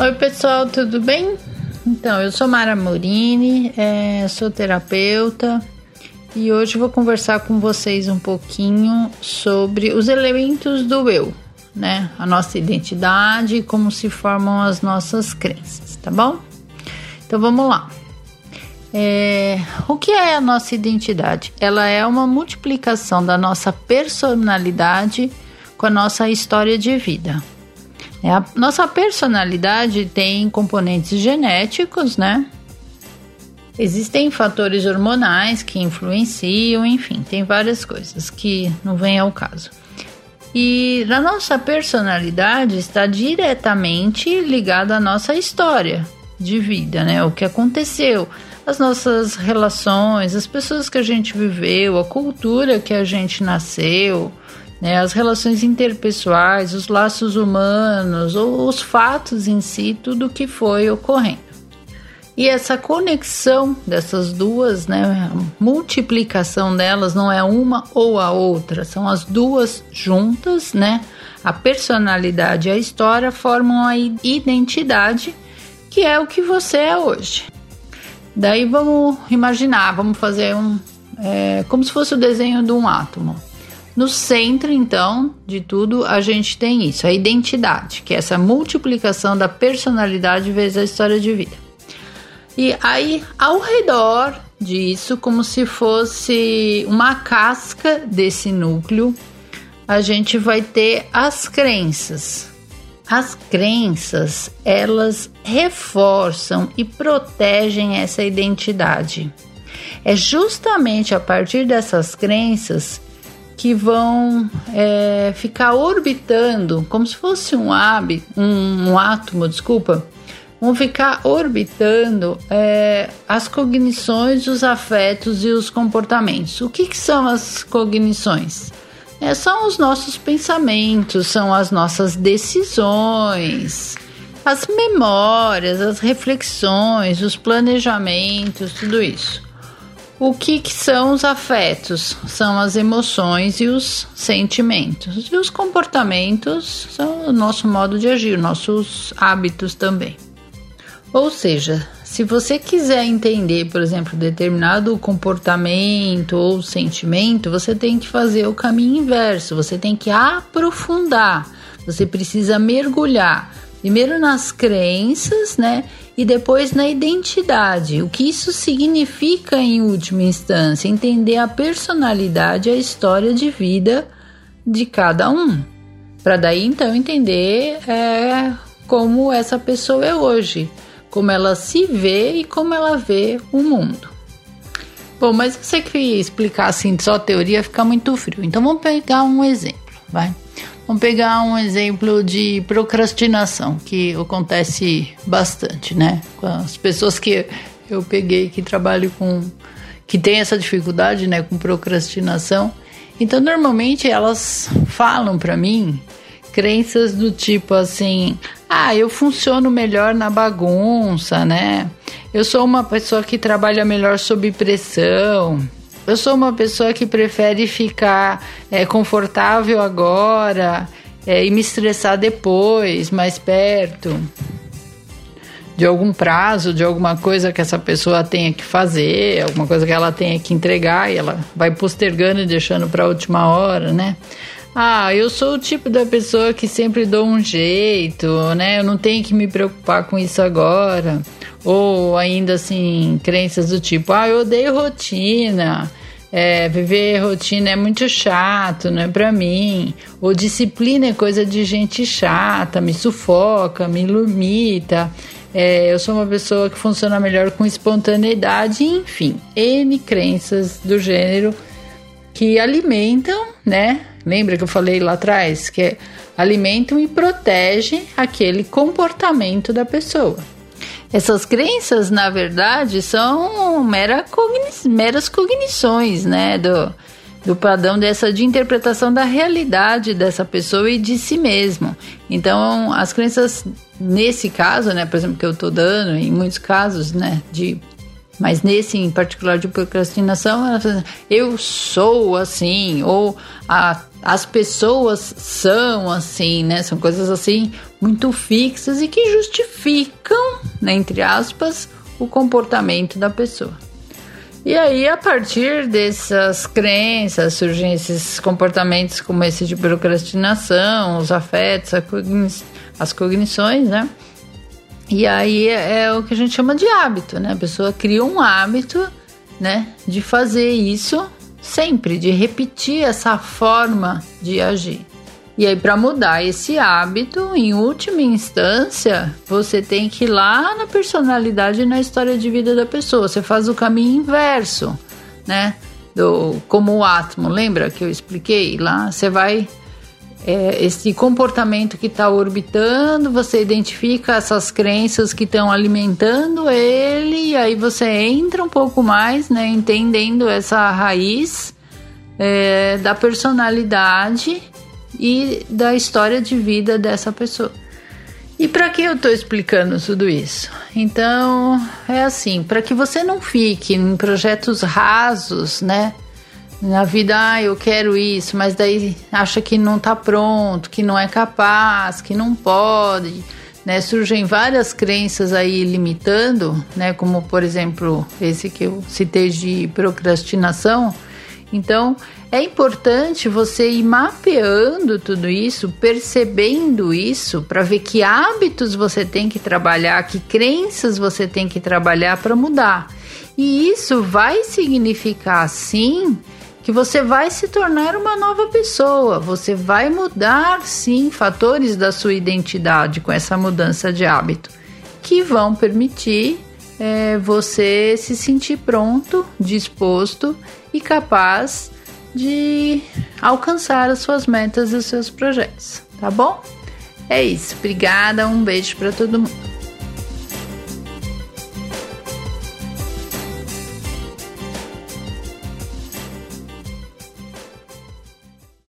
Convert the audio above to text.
Oi, pessoal, tudo bem? Então, eu sou Mara Morini, é, sou terapeuta e hoje vou conversar com vocês um pouquinho sobre os elementos do eu, né? A nossa identidade e como se formam as nossas crenças, tá bom? Então vamos lá. É, o que é a nossa identidade? Ela é uma multiplicação da nossa personalidade com a nossa história de vida. É, a nossa personalidade tem componentes genéticos, né? Existem fatores hormonais que influenciam, enfim, tem várias coisas que não vem ao caso. E a nossa personalidade está diretamente ligada à nossa história de vida, né? O que aconteceu, as nossas relações, as pessoas que a gente viveu, a cultura que a gente nasceu, né, as relações interpessoais, os laços humanos, ou os fatos em si, tudo que foi ocorrendo. E essa conexão dessas duas, né, a multiplicação delas não é uma ou a outra, são as duas juntas, né? A personalidade e a história formam a identidade, que é o que você é hoje. Daí vamos imaginar, vamos fazer um. É, como se fosse o desenho de um átomo. No centro, então, de tudo, a gente tem isso, a identidade, que é essa multiplicação da personalidade vezes a história de vida. E aí, ao redor disso, como se fosse uma casca desse núcleo, a gente vai ter as crenças. As crenças, elas reforçam e protegem essa identidade. É justamente a partir dessas crenças que vão é, ficar orbitando, como se fosse um, hábito, um, um átomo, desculpa, vão ficar orbitando é, as cognições, os afetos e os comportamentos. O que, que são as cognições? É, são os nossos pensamentos, são as nossas decisões, as memórias, as reflexões, os planejamentos, tudo isso. O que, que, são os afetos? São as emoções e os sentimentos. E os comportamentos são o nosso modo de agir, nossos hábitos também. Ou seja, se você quiser entender, por exemplo, determinado comportamento ou sentimento, você tem que fazer o caminho inverso, você tem que aprofundar, você precisa mergulhar primeiro nas crenças, né? E depois na identidade. O que isso significa em última instância? Entender a personalidade, a história de vida de cada um. Para daí então entender é, como essa pessoa é hoje, como ela se vê e como ela vê o mundo. Bom, mas eu sei que explicar assim só teoria fica muito frio. Então vamos pegar um exemplo, vai? Vamos pegar um exemplo de procrastinação, que acontece bastante, né? Com as pessoas que eu peguei que trabalham com. que tem essa dificuldade, né, com procrastinação. Então, normalmente elas falam para mim crenças do tipo assim: ah, eu funciono melhor na bagunça, né? Eu sou uma pessoa que trabalha melhor sob pressão. Eu sou uma pessoa que prefere ficar é, confortável agora é, e me estressar depois, mais perto de algum prazo, de alguma coisa que essa pessoa tenha que fazer, alguma coisa que ela tenha que entregar e ela vai postergando e deixando para a última hora, né? Ah, eu sou o tipo da pessoa que sempre dou um jeito, né? Eu não tenho que me preocupar com isso agora. Ou ainda assim, crenças do tipo, ah, eu odeio rotina. É, viver rotina é muito chato, não é para mim. Ou disciplina é coisa de gente chata, me sufoca, me limita. É, eu sou uma pessoa que funciona melhor com espontaneidade, enfim, N crenças do gênero que alimentam, né? Lembra que eu falei lá atrás? Que alimentam e protegem aquele comportamento da pessoa. Essas crenças, na verdade, são mera cogni meras cognições, né, do, do padrão dessa de interpretação da realidade dessa pessoa e de si mesmo. Então, as crenças nesse caso, né, por exemplo, que eu tô dando, em muitos casos, né, de Mas nesse em particular de procrastinação, eu sou assim, ou a, as pessoas são assim, né? São coisas assim muito fixas e que justificam, né, entre aspas, o comportamento da pessoa. E aí, a partir dessas crenças, surgem esses comportamentos como esse de procrastinação, os afetos, as cognições, né? E aí é, é o que a gente chama de hábito, né? A pessoa cria um hábito, né, de fazer isso sempre, de repetir essa forma de agir. E aí, para mudar esse hábito, em última instância, você tem que ir lá na personalidade e na história de vida da pessoa. Você faz o caminho inverso, né? Do, como o átomo, lembra que eu expliquei lá? Você vai é, esse comportamento que está orbitando, você identifica essas crenças que estão alimentando ele, e aí você entra um pouco mais, né, entendendo essa raiz é, da personalidade e da história de vida dessa pessoa. E para que eu estou explicando tudo isso? Então, é assim, para que você não fique em projetos rasos, né? Na vida, ah, eu quero isso, mas daí acha que não está pronto, que não é capaz, que não pode, né? Surgem várias crenças aí limitando, né? Como por exemplo esse que eu citei de procrastinação. Então é importante você ir mapeando tudo isso, percebendo isso, para ver que hábitos você tem que trabalhar, que crenças você tem que trabalhar para mudar. E isso vai significar sim que você vai se tornar uma nova pessoa, você vai mudar sim fatores da sua identidade com essa mudança de hábito, que vão permitir é, você se sentir pronto, disposto e capaz de alcançar as suas metas e os seus projetos, tá bom? É isso, obrigada, um beijo para todo mundo.